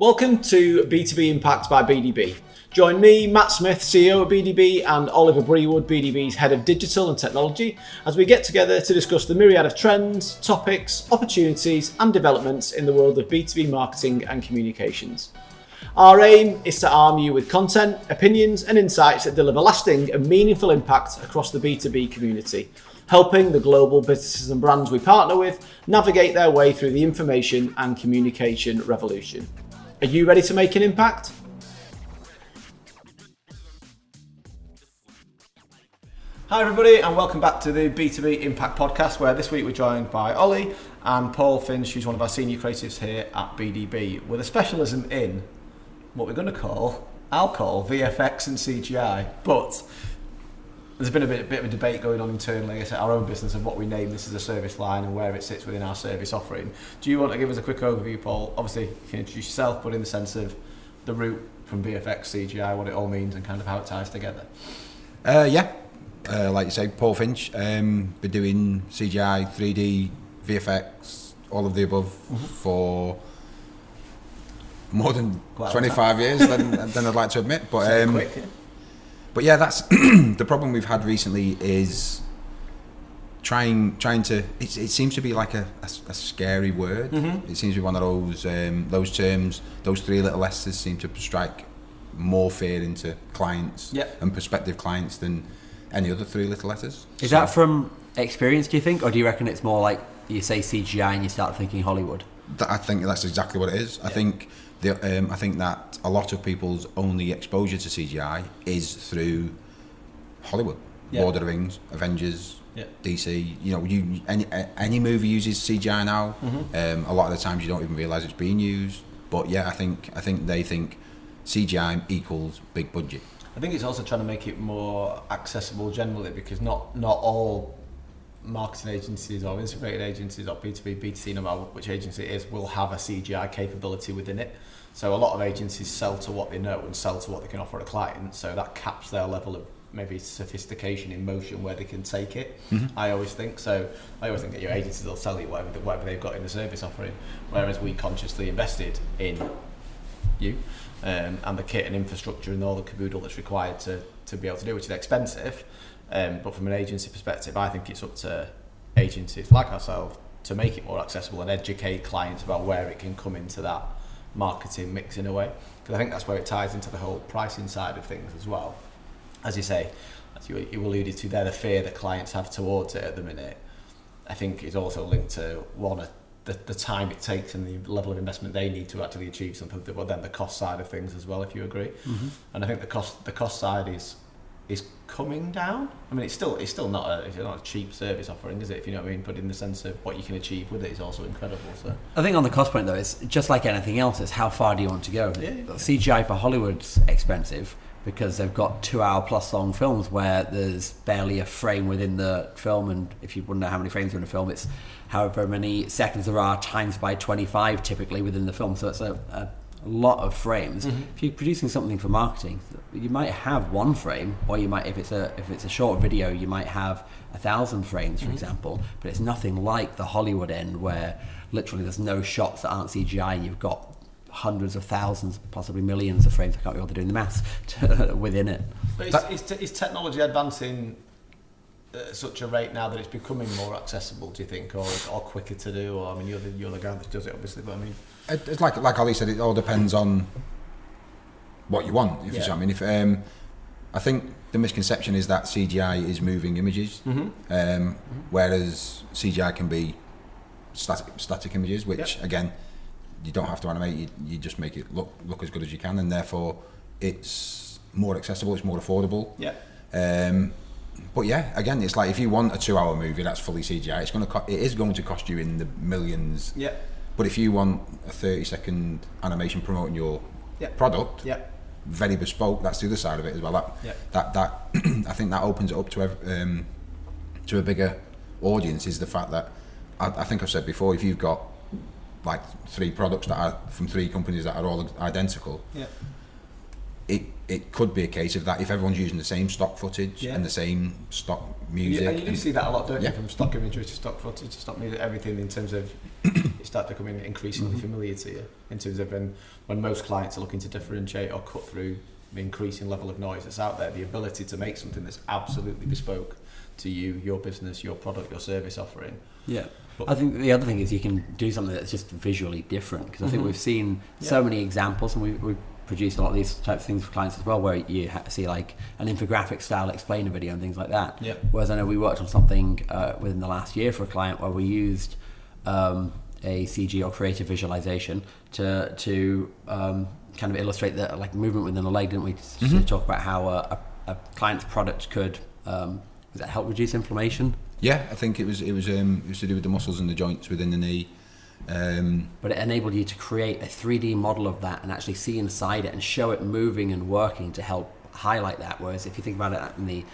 Welcome to B2B Impact by BDB. Join me, Matt Smith, CEO of BDB, and Oliver Brewood, BDB's Head of Digital and Technology, as we get together to discuss the myriad of trends, topics, opportunities, and developments in the world of B2B marketing and communications. Our aim is to arm you with content, opinions, and insights that deliver lasting and meaningful impact across the B2B community, helping the global businesses and brands we partner with navigate their way through the information and communication revolution. Are you ready to make an impact? Hi, everybody, and welcome back to the B2B Impact Podcast, where this week we're joined by Ollie and Paul Finch, who's one of our senior creatives here at BDB, with a specialism in what we're going to call, I'll VFX and CGI. But there's been a bit, bit of a debate going on internally at our own business of what we name this as a service line and where it sits within our service offering. Do you want to give us a quick overview, Paul? Obviously, you can introduce yourself, but in the sense of the route from VFX, CGI, what it all means, and kind of how it ties together. Uh, yeah, uh, like you say, Paul Finch. Um, been doing CGI, 3D, VFX, all of the above mm-hmm. for more than Quite 25 years than, than I'd like to admit. But um, quick, yeah. But yeah, that's the problem we've had recently is trying trying to. it seems to be like a, a, a scary word. Mm-hmm. It seems to be one of those um, those terms. Those three little S's seem to strike more fear into clients yep. and prospective clients than any other three little letters. Is so, that from experience? Do you think, or do you reckon it's more like you say CGI and you start thinking Hollywood? I think that's exactly what it is. I think the, um, I think that a lot of people's only exposure to CGI is through Hollywood, yeah. Lord of the Rings, Avengers, yeah. DC. You know, you any any movie uses CGI now. Mm-hmm. Um, a lot of the times you don't even realise it's being used. But yeah, I think I think they think CGI equals big budget. I think it's also trying to make it more accessible generally because not not all marketing agencies or integrated agencies or B2B, B2C, no matter which agency it is, will have a CGI capability within it. So a lot of agencies sell to what they know and sell to what they can offer a client. So that caps their level of maybe sophistication in motion where they can take it. Mm-hmm. I always think so. I always think that your agencies will sell you whatever, whatever they've got in the service offering, whereas we consciously invested in you um, and the kit and infrastructure and all the caboodle that's required to, to be able to do, which is expensive. Um, but from an agency perspective, I think it's up to agencies like ourselves to make it more accessible and educate clients about where it can come into that marketing mix in a way. Because I think that's where it ties into the whole pricing side of things as well. As you say, as you, you alluded to there, the fear that clients have towards it at the minute, I think is also linked to one, the, the time it takes and the level of investment they need to actually achieve something, but then the cost side of things as well, if you agree. Mm-hmm. And I think the cost the cost side is is coming down. I mean, it's still it's still not a it's not a cheap service offering, is it? If you know what I mean. But in the sense of what you can achieve with it is also incredible. So I think on the cost point though, it's just like anything else. It's how far do you want to go? Yeah, yeah. CGI for Hollywood's expensive because they've got two hour plus long films where there's barely a frame within the film, and if you wonder how many frames are in a film, it's however many seconds there are times by 25 typically within the film. So it's a, a lot of frames. Mm-hmm. If you're producing something for marketing, you might have one frame, or you might, if it's a if it's a short video, you might have a thousand frames, for mm-hmm. example. But it's nothing like the Hollywood end where literally there's no shots that aren't CGI, and you've got hundreds of thousands, possibly millions of frames. I can't be able to do the maths within it. But is, is, is technology advancing at such a rate now that it's becoming more accessible? Do you think, or, or quicker to do? Or I mean, you're the you're the guy that does it, obviously. But I mean, it's like like Ollie said, it all depends on what you want. If yeah. you I mean, if um, I think the misconception is that CGI is moving images, mm-hmm. Um, mm-hmm. whereas CGI can be static, static images, which yep. again you don't have to animate. You, you just make it look look as good as you can, and therefore it's more accessible. It's more affordable. Yeah. Um, but yeah, again, it's like if you want a two-hour movie that's fully CGI, it's going to co- it is going to cost you in the millions. Yeah. But if you want a thirty-second animation promoting your yeah. product, yeah. very bespoke. That's the other side of it as well. That yeah. that that I think that opens it up to um, to a bigger audience. Is the fact that I, I think I've said before, if you've got like three products that are from three companies that are all identical. Yeah. It it could be a case of that if everyone's using the same stock footage Yeah. and the same stock You, music. and you do and- see that a lot, don't Yeah. you? From stock imagery to stock footage to stock music, everything in terms of it start becoming increasingly familiar to you. In terms of when, when most clients are looking to differentiate or cut through the increasing level of noise that's out there, the ability to make something that's absolutely bespoke to you, your business, your product, your service offering. Yeah. But- I think the other thing is you can do something that's just visually different because I think Mhm. we've seen so many examples and we, we've produced a lot of these types of things for clients as well where you see like an infographic style explainer video and things like that. Yeah. Whereas I know we worked on something uh, within the last year for a client where we used um, a CG or creative visualization to to um, kind of illustrate the like movement within the leg, didn't we? To Mm-hmm. talk about how a, a, a client's product could um, help reduce inflammation, Yeah, I think it was it was um, it was to do with the muscles and the joints within the knee. Um, but it enabled you to create a 3D model of that and actually see inside it and show it moving and working to help highlight that. Whereas if you think about it in the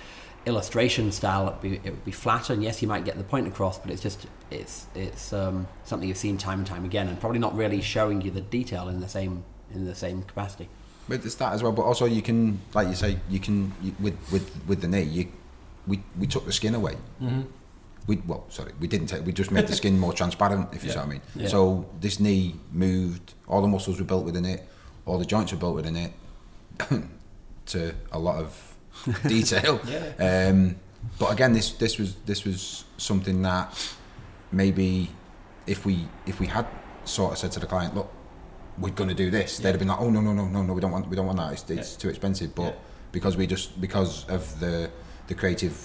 illustration style, it'd be, it would be flatter, and yes, you might get the point across, but it's just it's it's um, something you've seen time and time again, and probably not really showing you the detail in the same in the same capacity. But it's that as well. But also, you can, like you say, you can you, with with with the knee. You, we we took the skin away. Mm-hmm. We well, sorry, we didn't take. We just made the skin more transparent. If you Yeah. see what I mean. Yeah. So this knee moved. All the muscles were built within it. All the joints were built within it. to a lot of detail. Yeah. Um, but again, this this was this was something that maybe if we if we had sort of said to the client, look, we're going to do this, they'd have been like, oh no no no no no, we don't want we don't want that. It's, it's too expensive. But because we just because of the the creative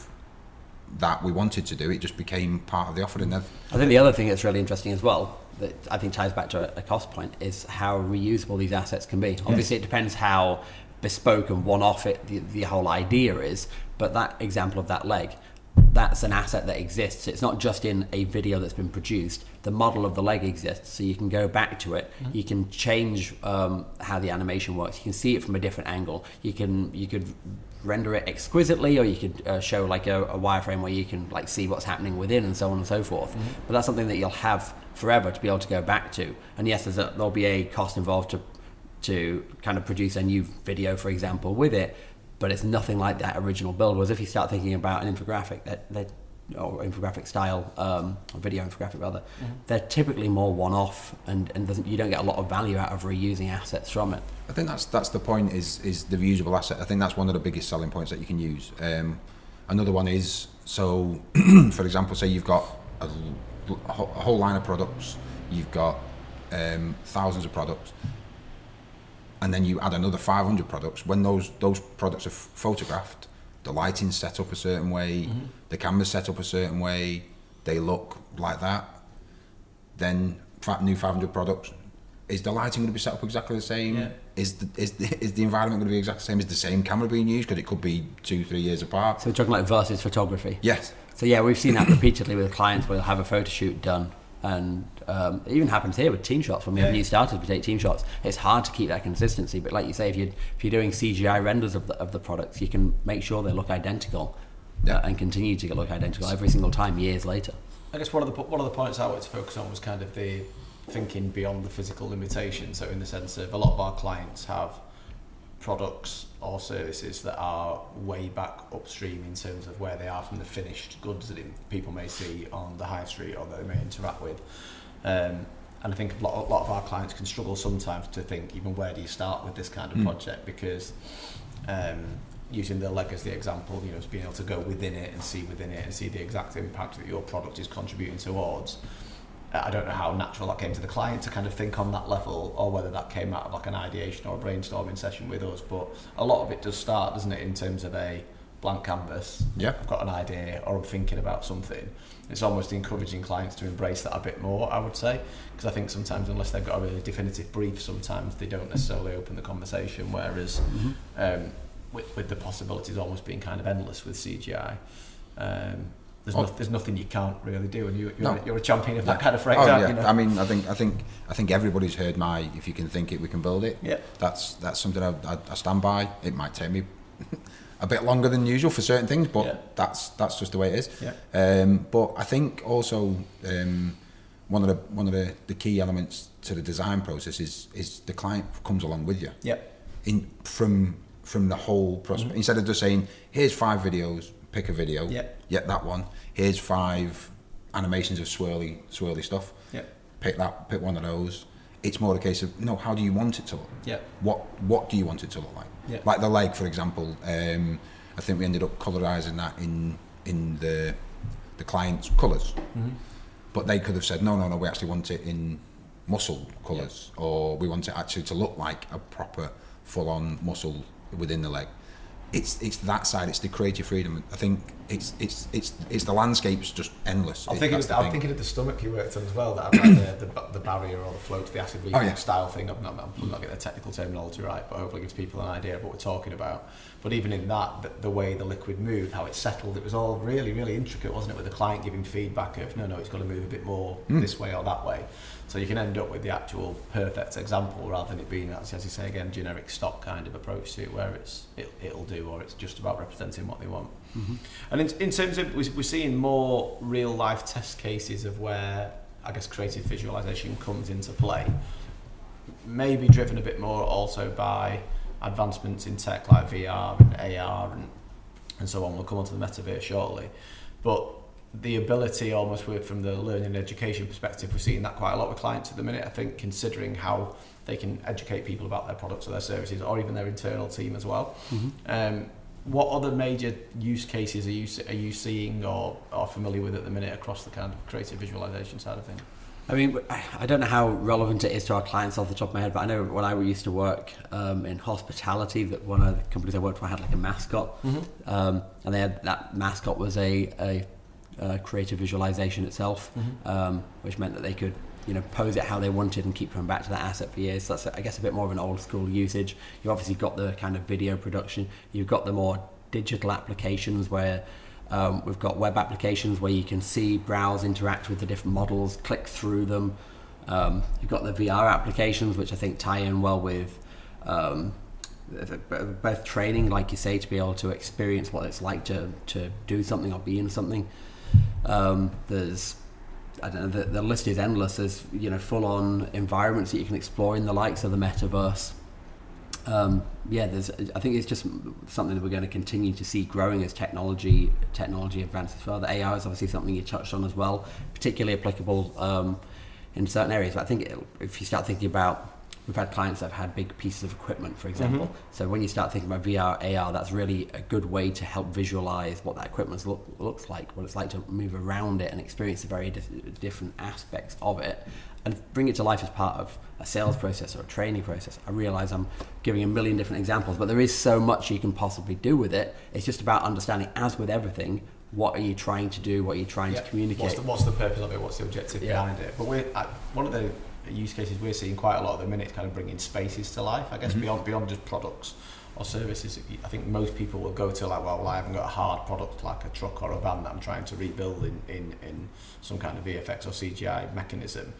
that we wanted to do, it just became part of the offering. Then I think the other thing that's really interesting as well, that I think ties back to a, cost point, is how reusable these assets can be. Obviously, it depends how bespoke and one-off it the, the whole idea is. But that example of that leg, that's an asset that exists. It's not just in a video that's been produced. The model of the leg exists, so you can go back to it. You can change um, how the animation works. You can see it from a different angle. You can you could render it exquisitely, or you could uh, show like a, a wireframe where you can like see what's happening within, and so on and so forth. But that's something that you'll have forever to be able to go back to. And yes, there's a, there'll be a cost involved to to kind of produce a new video, for example, with it. But it's nothing like that original build. Whereas if you start thinking about an infographic, that that or infographic style, um, or video infographic rather, they're typically more one-off, and and you don't get a lot of value out of reusing assets from it. I think that's that's the point is is the reusable asset. I think that's one of the biggest selling points that you can use. Um, another one is so, for example, say you've got a, l- a whole- a whole line of products, you've got um, thousands of products, and then you add another 500 products. When those those products are f- photographed, the lighting's set up a certain way, mm-hmm. the camera's set up a certain way, they look like that. Then new 500 products. Is the lighting going to be set up exactly the same? Yeah. Is the is the, is the environment going to be exactly the same? Is the same camera being used? Because it could be two, three years apart. So we're talking like versus photography. Yes. So yeah, we've seen that repeatedly with clients where they'll have a photo shoot done, and um, it even happens here with team shots. When we have Yeah. new starters, we take team shots. It's hard to keep that consistency, but like you say, if you're, if you're doing CGI renders of the of the products, you can make sure they look identical, Yeah. uh, and continue to look identical every single time years later. I guess one of the one of the points I wanted to focus on was kind of the thinking beyond the physical limitation. So in the sense of a lot of our clients have products or services that are way back upstream in terms of where they are from the finished goods that people may see on the high street or that they may interact with. Um, and I think a lot, a lot of our clients can struggle sometimes to think even where do you start with this kind of Mm. project because um, using the leg as the example, you know, being able to go within it and see within it and see the exact impact that your product is contributing towards. I don't know how natural that came to the client to kind of think on that level, or whether that came out of like an ideation or a brainstorming session with us. But a lot of it does start, doesn't it, in terms of a blank canvas. Yeah. I've got an idea, or I'm thinking about something. It's almost encouraging clients to embrace that a bit more, I would say, because I think sometimes unless they've got a really definitive brief, sometimes they don't necessarily open the conversation. Whereas um, with, with the possibilities almost being kind of endless with CGI. Um, there's, Oh. no, there's nothing you can't really do, and you, you're, No. you're a champion of that Yeah. kind of phrase, Oh yeah. you? know? I mean, I think I think I think everybody's heard my "if you can think it, we can build it." Yeah. That's that's something I, I, I stand by. It might take me a bit longer than usual for certain things, but Yeah. that's that's just the way it is. Yeah. Um, but I think also um, one of the one of the, the key elements to the design process is is the client comes along with you. yeah, in from from the whole prospect instead of just saying here's five videos, pick a video. Yeah. Yeah, that one. Here's five animations of swirly swirly stuff. Yeah. Pick that. Pick one of those. It's more a case of no. How do you want it to look? Yeah. What What do you want it to look like? Yeah. Like the leg, for example. Um, I think we ended up colorizing that in in the the client's colors Mm-hmm. but they could have said no no no we actually want it in muscle colours or we want it actually to look like a proper full on muscle within the leg it's it's that side it's the creative freedom i think it's it's it's it's the landscape's just endless I'm It- thinking, the I'm thinking of the stomach you worked on as well. That like the, the, the barrier or the float, the acid reflux Oh, yeah. style thing. I'm not, I'm not getting the technical terminology right, but hopefully gives people an idea of what we're talking about. But even in that, the, the way the liquid moved, how it settled, it was all really, really intricate, wasn't it? With the client giving feedback of no, no, it's got to move a bit more Hmm. this way or that way. So you can end up with the actual perfect example rather than it being, as as you say again, generic stock kind of approach to it, where it's it, it'll do or it's just about representing what they want. And in, in terms of, we're seeing more real life test cases of where, I guess, creative visualization comes into play. Maybe driven a bit more also by advancements in tech like VR and AR and, and so on. We'll come on to the metaverse shortly. But the ability almost with, from the learning and education perspective, we're seeing that quite a lot with clients at the minute. I think considering how they can educate people about their products or their services or even their internal team as well. Um, what other major use cases are you are you seeing or are familiar with at the minute across the kind of creative visualization side of things? I mean, I don't know how relevant it is to our clients off the top of my head, but I know when I used to work um, in hospitality, that one of the companies I worked for had like a mascot, um, and they had that mascot was a, a, a creative visualization itself, um, which meant that they could you know pose it how they wanted and keep coming back to that asset for years. So that's I guess a bit more of an old school usage. You've obviously got the kind of video production. You've got the more digital applications where um, we've got web applications where you can see, browse, interact with the different models, click through them. Um, you've got the VR applications, which I think tie in well with um, both training, like you say, to be able to experience what it's like to, to do something or be in something. Um, there's I don't know, the, the list is endless. There's you know full on environments that you can explore in the likes of the metaverse. Um, yeah, there's. I think it's just something that we're going to continue to see growing as technology technology advances further. AI is obviously something you touched on as well, particularly applicable um, in certain areas. But I think it, if you start thinking about, we've had clients that have had big pieces of equipment, for example. So when you start thinking about VR, AR, that's really a good way to help visualize what that equipment look, looks like, what it's like to move around it and experience the very dif- different aspects of it, and bring it to life as part of a sales process or a training process. I realize I'm giving a million different examples, but there is so much you can possibly do with it. It's just about understanding, as with everything, what are you trying to do, what are you trying Yeah. to communicate. What's the, what's the purpose of it? What's the objective Yeah. behind it? But we're at, one of the use cases we're seeing quite a lot at the minute is kind of bringing spaces to life. I guess mm-hmm. beyond beyond just products or services. I think most people will go to like, well, well, I haven't got a hard product like a truck or a van that I'm trying to rebuild in in, in some kind of VFX or CGI mechanism.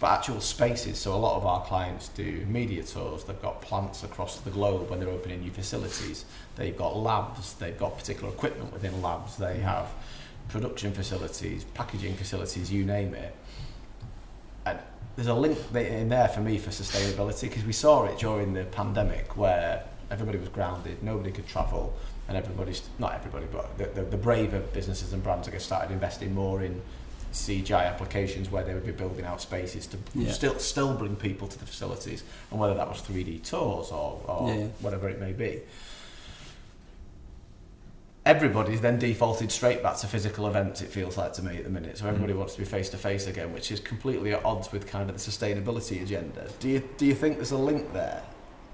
But actual spaces, so a lot of our clients do media tours, they've got plants across the globe when they're opening new facilities, they've got labs, they've got particular equipment within labs, they have production facilities, packaging facilities, you name it. And there's a link in there for me for sustainability because we saw it during the pandemic where everybody was grounded, nobody could travel, and everybody's not everybody, but the, the, the braver businesses and brands I guess started investing more in CGI applications where they would be building out spaces to Yeah. still still bring people to the facilities, and whether that was 3D tours or, or Yeah. whatever it may be. Everybody's then defaulted straight back to physical events. It feels like to me at the minute. So mm. everybody wants to be face to face again, which is completely at odds with kind of the sustainability agenda. Do you do you think there's a link there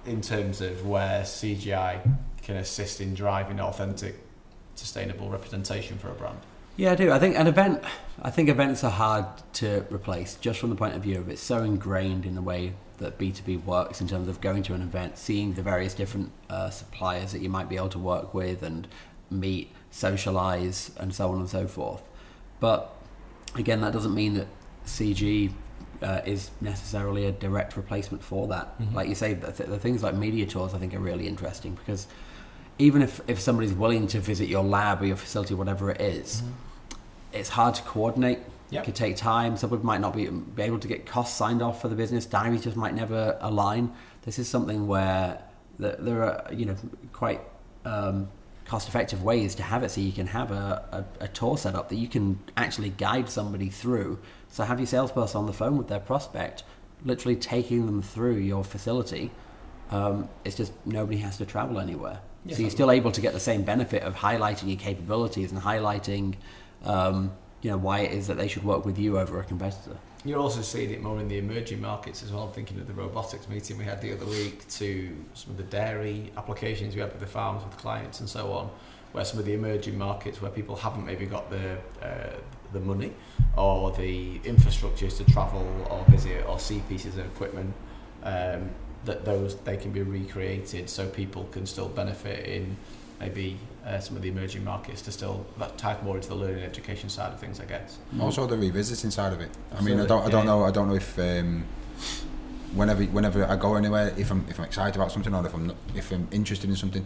in terms of where CGI can assist in driving authentic, sustainable representation for a brand? Yeah, I do. I think an event. I think events are hard to replace, just from the point of view of it's so ingrained in the way that B two B works in terms of going to an event, seeing the various different uh, suppliers that you might be able to work with and meet, socialize, and so on and so forth. But again, that doesn't mean that CG uh, is necessarily a direct replacement for that. Like you say, the, th- the things like media tours, I think, are really interesting because even if, if somebody's willing to visit your lab or your facility, whatever it is, it's hard to coordinate. Yep. It could take time. Some people might not be, be able to get costs signed off for the business. Diaries just might never align. This is something where there, there are you know quite um, cost-effective ways to have it, so you can have a, a, a tour set up that you can actually guide somebody through. So have your salesperson on the phone with their prospect, literally taking them through your facility. Um, it's just nobody has to travel anywhere. Yeah. So you're still able to get the same benefit of highlighting your capabilities and highlighting, um, you know, why it is that they should work with you over a competitor. You're also seeing it more in the emerging markets as well. I'm thinking of the robotics meeting we had the other week to some of the dairy applications we had with the farms with clients and so on, where some of the emerging markets where people haven't maybe got the uh, the money or the infrastructures to travel or visit or see pieces of equipment. Um, that those they can be recreated so people can still benefit in maybe uh, some of the emerging markets to still that type more into the learning education side of things I guess Also the revisiting side of it. I mean, I don't, I don't yeah. know, I don't know if um, whenever, whenever I go anywhere, if I'm, if I'm excited about something or if I'm, not, if I'm interested in something,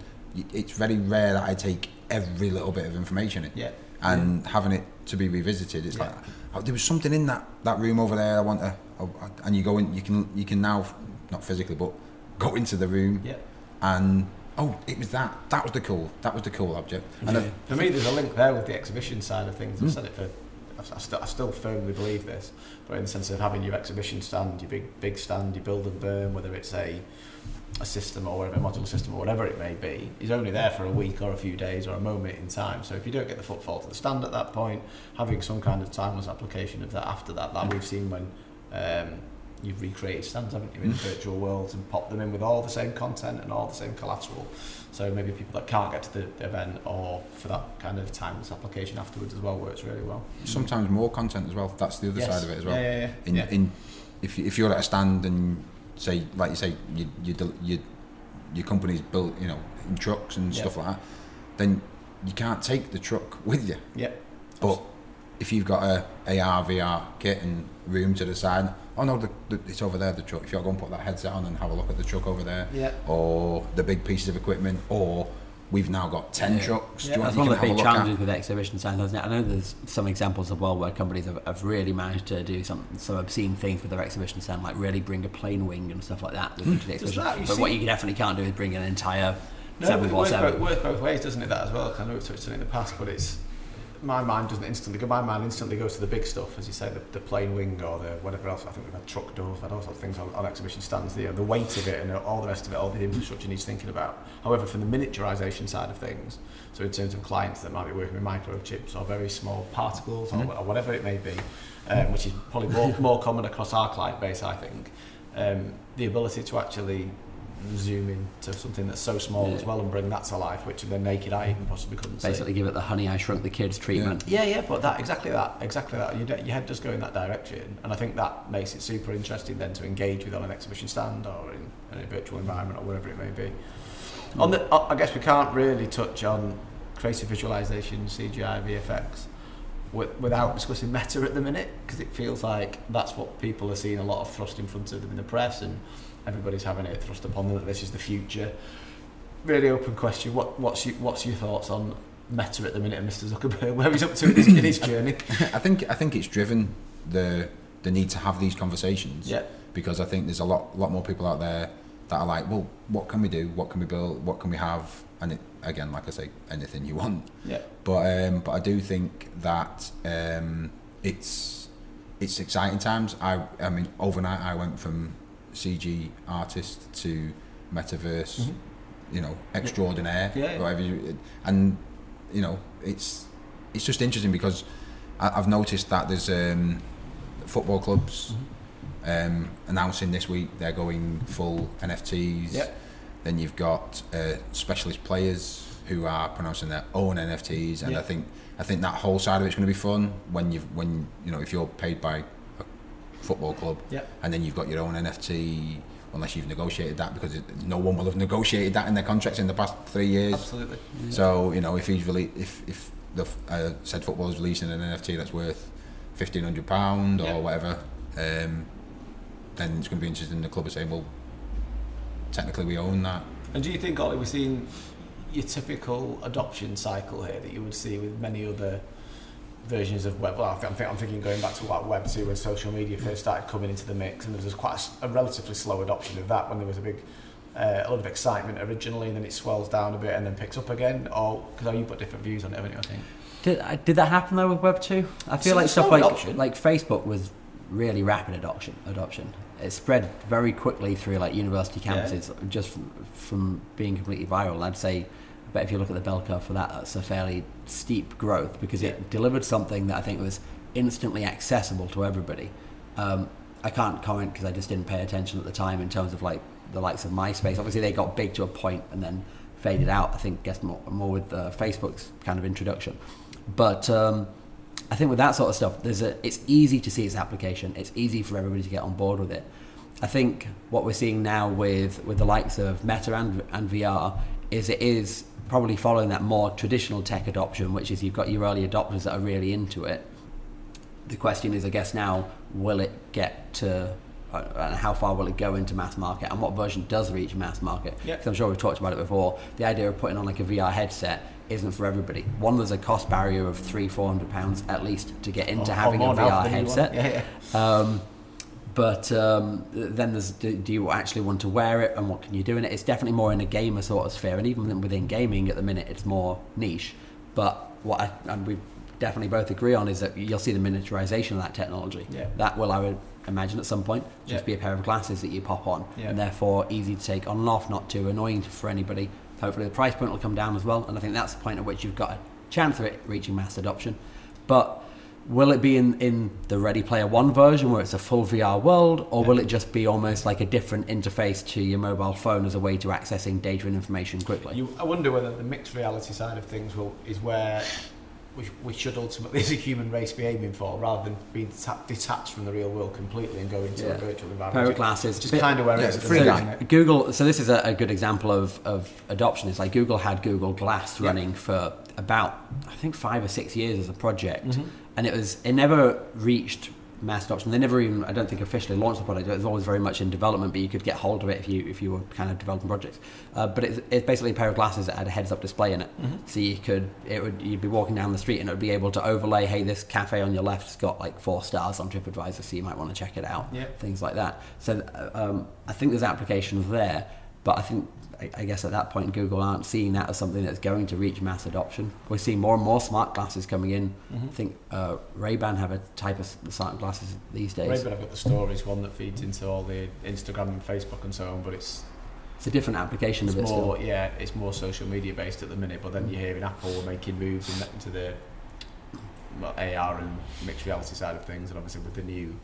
it's very rare that I take every little bit of information in. yeah And having it to be revisited, it's Yeah. like oh, there was something in that, that room over there. I want to, oh, and you go in, you can, you can now, not physically, but go into the room yeah and oh, it was that. That was the cool. That was the cool object. And I- For me, there's a link there with the exhibition side of things. I've Mm. said it for, I've- I still, I still firmly believe this, but in the sense of having your exhibition stand, your big big stand, your build and burn, whether it's a a system or whatever, a modular system or whatever it may be, is only there for a week or a few days or a moment in time. So if you don't get the footfall to the stand at that point, having some kind of timeless application of that after that, that we've seen when um, you've recreated stands, haven't you, in Mm. virtual worlds and popped them in with all the same content and all the same collateral. So maybe people that can't get to the event or for that kind of timeless application afterwards as well works really well. sometimes more content as well. That's the other Yes. side of it as well. Yeah, yeah, yeah. in, yeah. in if, you- if you're at a stand and say like you say you, you, you your company's built you know in trucks and Yeah. stuff like that then you can't take the truck with you yeah. but if you've got a AR VR kit and room to the side oh no the, the, it's over there the truck if you go and put that headset on and have a look at the truck over there Yeah. or the big pieces of equipment or we've now got 10 Yeah. trucks Yeah. do you That's you one can of the big look at. challenges with exhibition stands. isn't it? I know there's some examples as well where companies have, have really managed to do some some obscene things with their exhibition stand, like really bring a plane wing and stuff like that with into the exhibition. that- you but what you definitely can't do is bring an entire No, seven but it works both, seven. works both ways, doesn't it? That as well. 'Cause I know we've touched on it in the past, but it's my mind doesn't instantly go. My mind instantly goes to the big stuff, as you say, the, the plane wing or the whatever else. I think we've had truck doors, we've had all sorts of things on, on exhibition stands. The, the weight of it and all the rest of it, all the infrastructure needs thinking about. However, from the miniaturization side of things, so in terms of clients that might be working with microchips or very small particles or, or whatever it may be, um, which is probably more, more common across our client base, I think. Um, the ability to actually zoom in to something that's so small Yeah. as well and bring that to life, which the naked eye even possibly couldn't see. Basically, give it the honey I shrunk the kids treatment. Yeah, yeah, but that exactly that, exactly that. Your, your head does go in that direction, and I think that makes it super interesting then to engage with on an exhibition stand or in, in a virtual environment or wherever it may be. On the, I guess we can't really touch on creative visualization, CGI, VFX, wi- without discussing meta at the minute because it feels like that's what people are seeing a lot of thrust in front of them in the press, and everybody's having it thrust upon them that this is the future. Really open question. What, what's your, what's your thoughts on Meta at the minute, and Mr. Zuckerberg, where he's up to in his, in his journey? I think I think it's driven the the need to have these conversations. Yeah. Because I think there's a lot lot more people out there that are like, well, what can we do? What can we build? What can we have? And it, again, like I say, anything you want. Yeah. But um, but I do think that um, it's it's exciting times. I I mean, overnight I went from CG artist to metaverse. Mhm. You know, extraordinaire. Yeah, yeah. Whatever you, and you know, it's it's just interesting because I, I've noticed that there's um, football clubs Mm-hmm. um, announcing this week they're going full NFTs. Yeah. Then you've got uh, specialist players who are pronouncing their own NFTs, and Yeah. I think I think that whole side of it's going to be fun when you when you know if you're paid by a football club, Yeah. and then you've got your own NFT. Unless you've negotiated that, because it, no one will have negotiated that in their contracts in the past three years. Absolutely. So you know, if he's rele- if if the uh, said football is releasing an NFT that's worth fifteen hundred pound Yeah. or whatever, um, then it's going to be interesting. The club is saying, well, technically we own that. And do you think, Ollie, we're seeing your typical adoption cycle here that you would see with many other versions of web? Well, I'm, think, I'm thinking going back to like Web 2 when social media first started coming into the mix, and there was quite a relatively slow adoption of that when there was a big uh, a lot of excitement originally, and then it swells down a bit and then picks up again? Or because you've got different views on it, haven't you? I think. Did, uh, did that happen though with Web two? I feel So like stuff like adoption. like Facebook was really rapid adoption. Adoption. It spread very quickly through like university Yeah. campuses, just from, from being completely viral. I'd say, but if you look at the bell curve for that, that's a fairly steep growth because Yeah. it delivered something that I think was instantly accessible to everybody. Um, I can't comment because I just didn't pay attention at the time in terms of like the likes of MySpace. Obviously, they got big to a point and then faded out. I think guess more more with uh, Facebook's kind of introduction. But um, I think with that sort of stuff, there's a it's easy to see its application. It's easy for everybody to get on board with it. I think what we're seeing now with with the likes of Meta and, and VR is it is probably following that more traditional tech adoption, which is you've got your early adopters that are really into it. The question is, I guess now, will it get to uh, and how far will it go into mass market, and what version does reach mass market? Yeah. Because I'm sure we've talked about it before. The idea of putting on like a VR headset isn't for everybody. One, there's a cost barrier of three, four hundred pounds at least to get into Or- or having a VR for the new one. headset. Yeah, yeah. Um, but um, then there's do, do you actually want to wear it and what can you do in it? It's definitely more in a gamer sort of sphere, and even within gaming at the minute, it's more niche. But what I, and we definitely both agree on is that you'll see the miniaturization of that technology. Yeah. That will, I would imagine, at some point just Yeah. be a pair of glasses that you pop on, Yeah. and therefore easy to take on and off, not too annoying for anybody. Hopefully, the price point will come down as well, and I think that's the point at which you've got a chance of it reaching mass adoption. But will it be in, in the Ready Player One version where it's a full VR world, or will it just be almost like a different interface to your mobile phone as a way to accessing data and information quickly? You, I wonder whether the mixed reality side of things will is where we, we should ultimately, as a human race, be aiming for, rather than being ta- detached from the real world completely and go into Yeah. a virtual environment. Pair of glasses. Just Bit- kind of where Yeah, it is. at free minute, guy. it? Google. So this is a, a good example of, of adoption. It's like Google had Google Glass Yeah. running for about I think five or six years as a project, Mhm. and it was it never reached mass adoption. They never even I don't think officially launched the product. It was always very much in development, but you could get hold of it if you if you were kind of developing projects. Uh, but it's, it's basically a pair of glasses that had a heads up display in it, Mhm. so you could it would you'd be walking down the street and it would be able to overlay. Hey, this cafe on your left's got like four stars on TripAdvisor, so you might want to check it out Yeah. things like that. So uh, um, I think there's applications there, but I think I, I guess at that point Google aren't seeing that as something that's going to reach mass adoption. We're seeing more and more smart glasses coming in. Mhm. I think uh, Ray Ban have a type of smart glasses these days. Maybe I've got the stories one that feeds into all the Instagram and Facebook and so on, but it's It's a different application it's of it more still. yeah, it's more social media based at the minute. But then you're hearing Apple making moves into the well, AR and mixed reality side of things, and obviously with the new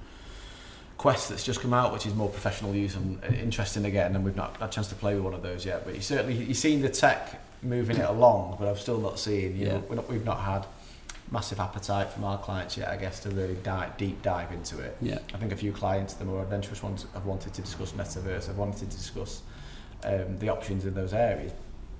Quest that's just come out, which is more professional use and uh, interesting again. And we've not had a chance to play with one of those yet, but you certainly you've seen the tech moving it along, but I've still not seen. You Yeah. know, not, we've not had massive appetite from our clients yet, I guess, to really dive, deep dive into it. Yeah. I think a few clients, the more adventurous ones, have wanted to discuss metaverse, have wanted to discuss um, the options in those areas.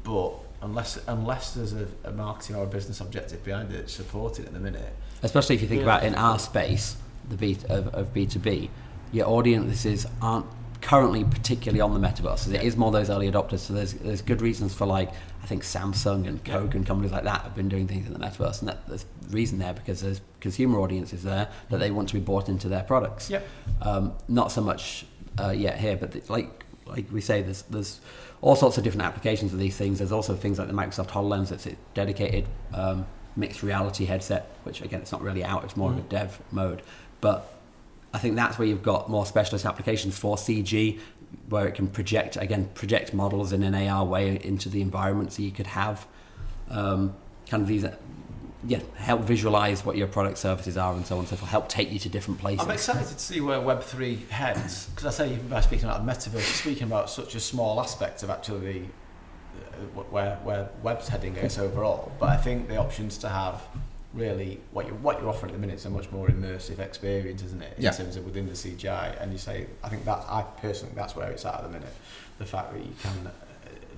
But unless unless there's a, a marketing or a business objective behind it, support it at the minute. Especially if you think Yeah. about in our space, the B of, of B2B, your audiences aren't currently particularly on the metaverse. It is more those early adopters. So there's there's good reasons for like I think Samsung and Coke and companies like that have been doing things in the metaverse, and that, there's reason there because there's consumer audiences there that they want to be bought into their products. Yep. Um, not so much uh, yet here, but like like we say, there's there's all sorts of different applications of these things. There's also things like the Microsoft Hololens. It's a dedicated um, mixed reality headset, which again, it's not really out. It's more of a Mm. dev mode, but I think that's where you've got more specialist applications for CG, where it can project again project models in an AR way into the environment, so you could have um, kind of these. uh, Yeah, help visualize what your product services are and so on and so forth. Help take you to different places. I'm excited to see where Web three heads because I say even by speaking about the metaverse, speaking about such a small aspect of actually uh, where where web's heading is overall. But I think the options to have really what you what you're offering at the minute is a much more immersive experience, isn't it? In Yeah. terms of within the CGI, and you say I think that I personally that's where it's at at the minute. The fact that you can uh,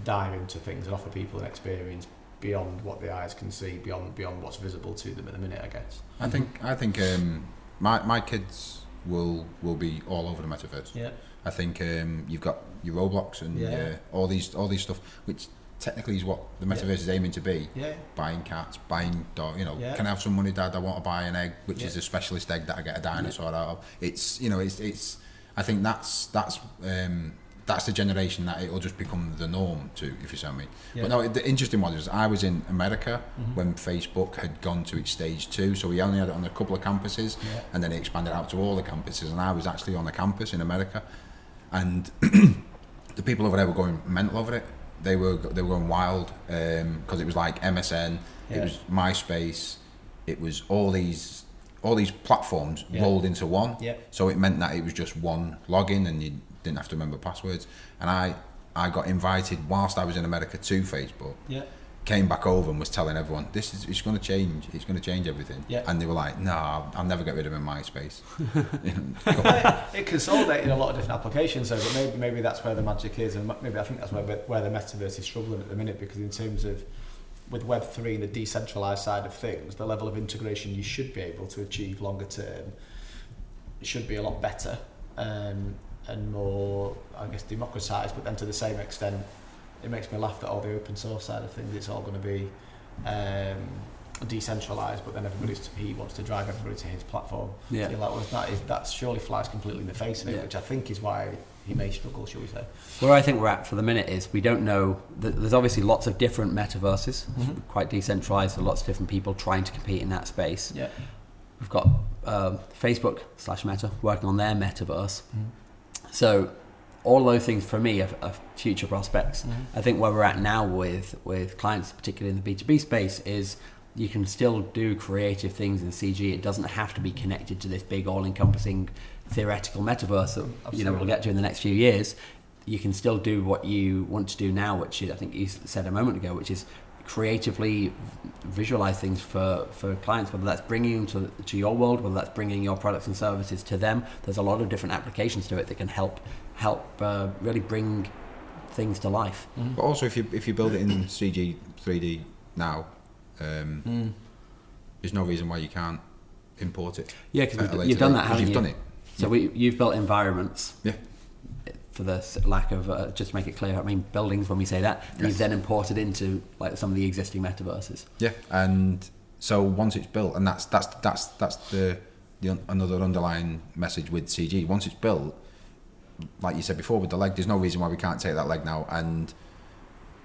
dive into things and offer people an experience beyond what the eyes can see, beyond beyond what's visible to them at the minute, I guess. I think I think um, my my kids will will be all over the metaverse. Yeah. I think um, you've got your Roblox and Yeah. uh, all these all these stuff, which technically is what the metaverse is aiming to be. Yeah. Buying cats, buying dog. You know, Yeah. can I have some money, Dad? I want to buy an egg, which Yeah. is a specialist egg that I get a dinosaur out of. It's you know, it's it's. I think that's that's um, that's the generation that it'll just become the norm to, if you see what I mean. Yeah. But no, the interesting one is I was in America Mhm. when Facebook had gone to its stage two, so we only had it on a couple of campuses, Yeah. and then it expanded out to all the campuses. And I was actually on a campus in America, and the people over there were going mental over it. They were they were going wild um, because it was like MSN, Yeah. it was MySpace, it was all these all these platforms Yeah. rolled into one. Yeah. So it meant that it was just one login and you didn't have to remember passwords. And I, I got invited whilst I was in America to Facebook. Yeah. Came back over and was telling everyone this is it's going to change. It's going to change everything. Yeah. And they were like, "No, I'll, I'll never get rid of my MySpace." it consolidated a lot of different applications, though, but maybe maybe that's where the magic is, and maybe I think that's where where the metaverse is struggling at the minute because in terms of with Web three and the decentralized side of things, the level of integration you should be able to achieve longer term should be a lot better um, and more, I guess, democratized. But then to the same extent, it makes me laugh that all the open source side of things, it's all going to be. Um, decentralized but then everybody's he wants to drive everybody to his platform Yeah. So you're like, well, that is that surely flies completely in the face of it, Yeah. which I think is why he may struggle, shall we say? Where I think we're at for the minute is we don't know. th- There's obviously lots of different metaverses, Mhm. quite decentralized, and lots of different people trying to compete in that space. Yeah. We've got um, Facebook slash Meta working on their metaverse. Mm-hmm. So all those things for me are, are future prospects. Mm-hmm. I think where we're at now with with clients, particularly in the B two B space, is you can still do creative things in CG. It doesn't have to be connected to this big, all-encompassing theoretical metaverse that you know we'll get to in the next few years. You can still do what you want to do now, which is, I think you said a moment ago, which is creatively visualize things for, for clients, whether that's bringing them to, to your world, whether that's bringing your products and services to them. There's a lot of different applications to it that can help help uh, really bring things to life. But also, if you if you build it in CG 3D now, um, Mm. there's no reason why you can't import it. Yeah, because you've done that, haven't you've you? done it. So we, you've built environments. Yeah. For the lack of, uh, just to make it clear, I mean buildings when we say that, and Yes. then imported into like some of the existing metaverses. Yeah, and so once it's built, and that's that's that's that's the the un- another underlying message with CG. Once it's built, like you said before with the leg, there's no reason why we can't take that leg now and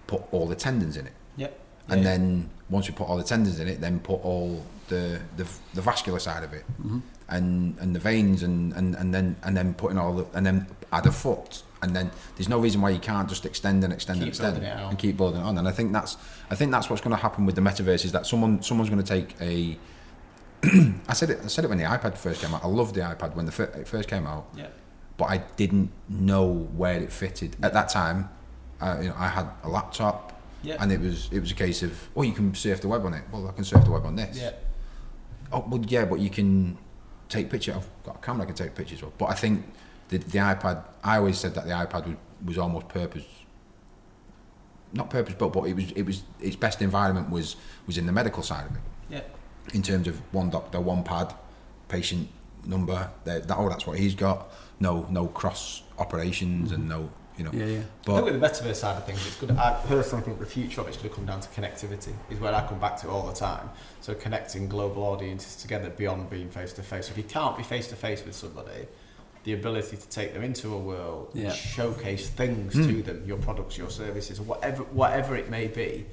put all the tendons in it. Yep. And Yeah. then once we put all the tendons in it, then put all the the, the vascular side of it, Mm-hmm. And and the veins, and, and, and then and then putting all the and then add a foot, and then there's no reason why you can't just extend and extend Keep and extend building it out. and keep building on. And I think that's I think that's what's going to happen with the metaverse is that someone someone's going to take a I said it I said it when the iPad first came out. I loved the iPad when the fir- it first came out, Yeah. but I didn't know where it fitted at that time. I, you know, I had a laptop, Yeah. and it was it was a case of oh you can surf the web on it. Well, I can surf the web on this. Yeah. Oh well, yeah, but you can take pictures. I've got a camera I can take pictures of. But I think the the iPad. I always said that the iPad was, was almost purpose. Not purpose built, but it was it was its best environment was was in the medical side of it Yeah. in terms of one doctor, one pad, patient number. That, that oh, that's what he's got. No, no cross operations and mm-hmm. no, you know. Yeah, yeah. I think with the metaverse side of things, it's good. I personally think the future of it's going to come down to connectivity. Is where I come back to all the time. So connecting global audiences together beyond being face to face. If you can't be face to face with somebody, the ability to take them into a world, Yeah. and showcase things Hmm. to them, your products, your services, whatever, whatever it may be.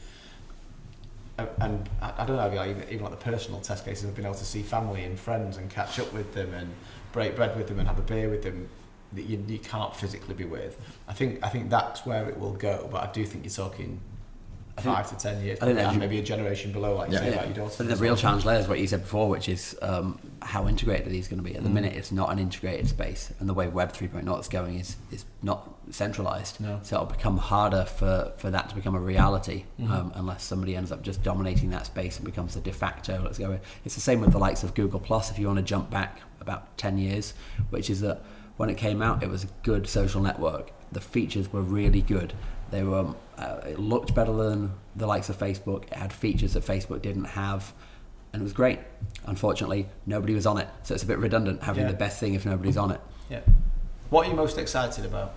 And I, I don't know, like, even, even like the personal test cases of being able to see family and friends and catch up with them and break bread with them and have a beer with them that you, you can't physically be with. I think I think that's where it will go. But I do think you're talking I think- five to ten years, I think and you- maybe a generation below, like you Yeah. say Yeah. about your daughter. the real challenge there is what you said before, which is um, how integrated these going to be. At the Mm. minute, it's not an integrated space, and the way Web 3.0 is going is is not centralized. No. So it'll become harder for, for that to become a reality Mhm. um, unless somebody ends up just dominating that space and becomes the de facto. Let's go. It's the same with the likes of Google Plus. If you want to jump back about ten years, which is that when it came out, it was a good social network. The features were really good. They were. Uh, it looked better than the likes of Facebook. It had features that Facebook didn't have, and it was great. Unfortunately, nobody was on it, so it's a bit redundant having Yeah. the best thing if nobody's on it. Yeah. What are you most excited about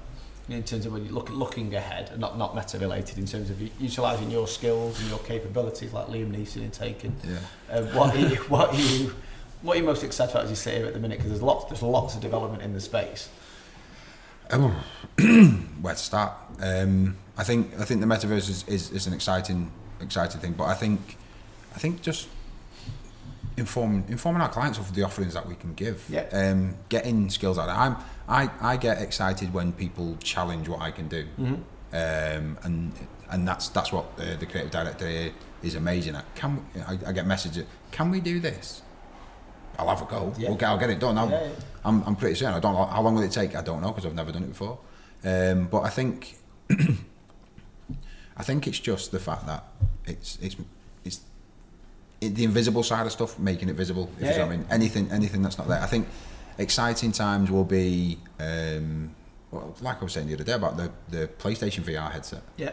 in terms of when you look looking ahead, and not not meta related, in terms of utilising your skills and your capabilities, like Liam Neeson in Taken? yeah. Uh, what are you, what are you what are you most excited about as you sit here at the minute? Because there's lots there's lots of development in the space. Oh, where to start? Um, I think I think the metaverse is, is, is an exciting exciting thing, but I think I think just inform informing our clients of the offerings that we can give. Yeah. Um, getting skills out. I'm I, I get excited when people challenge what I can do. Mm-hmm. Um, and and that's that's what the, the creative director here is amazing at. Can we, I, I get messages? Can we do this? I'll have a go. Yeah. We'll get, I'll get it done. I'll, Yeah, yeah. I'm, I'm pretty certain. I don't know how long will it take. I don't know because I've never done it before. Um, but I think I think it's just the fact that it's it's it's it, the invisible side of stuff, making it visible. If Yeah, you know what I mean, anything anything that's not there. I think exciting times will be. Um, well, like I was saying the other day about the, the PlayStation VR headset. Yeah.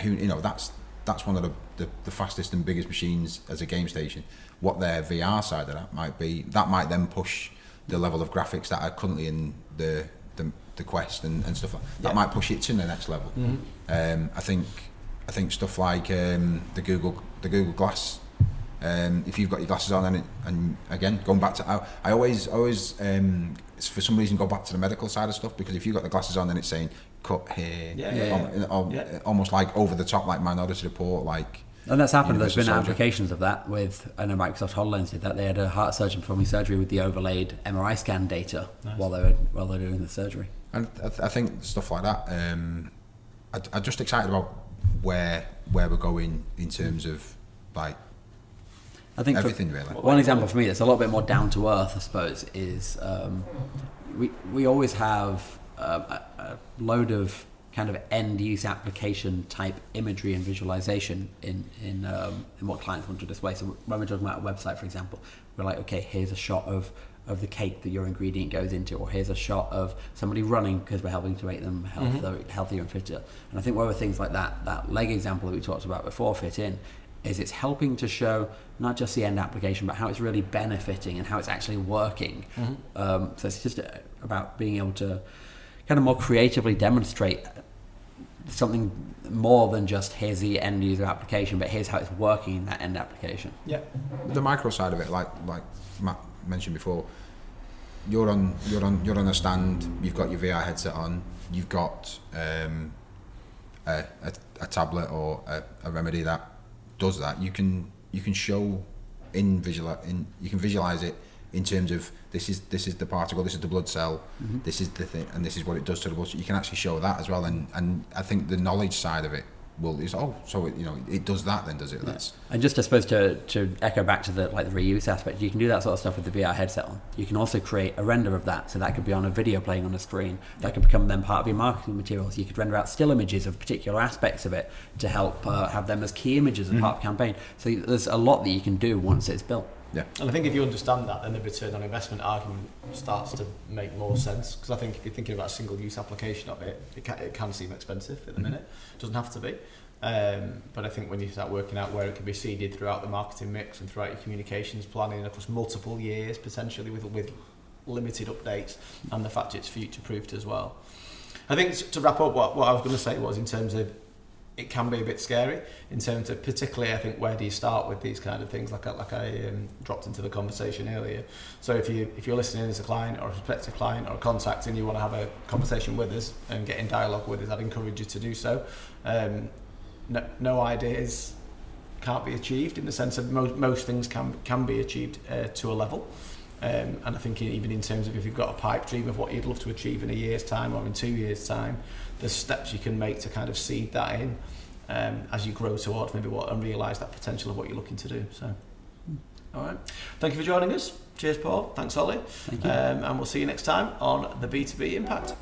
Who you know that's that's one of the, the, the fastest and biggest machines as a game station. What their VR side of that might be, that might then push the level of graphics that are currently in the the, the Quest and, and stuff like that. Yeah. might push it to the next level. Mhm. Um, I think I think stuff like um, the Google the Google Glass. Um, if you've got your glasses on and, it, and again going back to I, I always always um, for some reason go back to the medical side of stuff because if you've got the glasses on and it's saying cut here Yeah, yeah, al- yeah. al- Yeah. almost like over the top like Minority Report like And that's happened. There's been Soldier. applications of that with, I know Microsoft HoloLens did that. They had a heart surgeon performing surgery with the overlaid MRI scan data Nice. while they were while they were doing the surgery. And I, th- I think stuff like that. Um, I, I'm just excited about where where we're going in terms of like I think for- everything really. One example for me that's a little bit more down to earth, I suppose, is um, we we always have um, a, a load of kind of end use application type imagery and visualization in in um, in what clients want to display. So when we're talking about a website, for example, we're like, okay, here's a shot of of the cake that your ingredient goes into, or here's a shot of somebody running because we're helping to make them healthier, healthier and fitter. And I think where things like that, that leg example that we talked about before fit in, is it's helping to show not just the end application, but how it's really benefiting and how it's actually working. Um, so it's just uh, about being able to kind of more creatively demonstrate something more than just here's the end user application, but here's how it's working in that end application. Yeah. the micro side of it, like like Matt mentioned before, you're on you're on you're on a stand. You've got your VR headset on. You've got um, a, a, a tablet or a, a remedy that does that. You can you can show in visual in you can visualize it in terms of this is this is the particle, this is the blood cell, mm-hmm. this is the thing, and this is what it does to the blood. So you can actually show that as well. And and I think the knowledge side of it will it's oh so it, you know it does that then does it? That's And just I suppose to, to echo back to the like the reuse aspect, you can do that sort of stuff with the VR headset on. You can also create a render of that, so that could be on a video playing on a screen. That could become then part of your marketing materials. You could render out still images of particular aspects of it to help uh, have them as key images as part of campaign. So there's a lot that you can do once it's built. Yeah. And I think if you understand that, then the return on investment argument starts to make more sense. Because I think if you're thinking about a single-use application of it, it can, it can seem expensive at the Mhm. minute. It doesn't have to be. Um, but I think when you start working out where it can be seeded throughout the marketing mix and throughout your communications planning across multiple years, potentially with with limited updates, and the fact it's future-proofed as well. I think to wrap up, what, what I was going to say was in terms of it can be a bit scary in terms of particularly I think where do you start with these kind of things? Like I, like I um, dropped into the conversation earlier. So if you if you're listening as a client or a prospective client or a contact and you want to have a conversation with us and get in dialogue with us I'd encourage you to do so. Um, no, no ideas can't be achieved in the sense of most, most things can can be achieved uh, to a level. Um, and I think even in terms of if you've got a pipe dream of what you'd love to achieve in a year's time or in two years time there's steps you can make to kind of seed that in um, as you grow towards maybe what and realise that potential of what you're looking to do. So, all right. Thank you for joining us. Cheers, Paul. Thanks, Ollie. Thank you. Um, and we'll see you next time on the B2B Impact.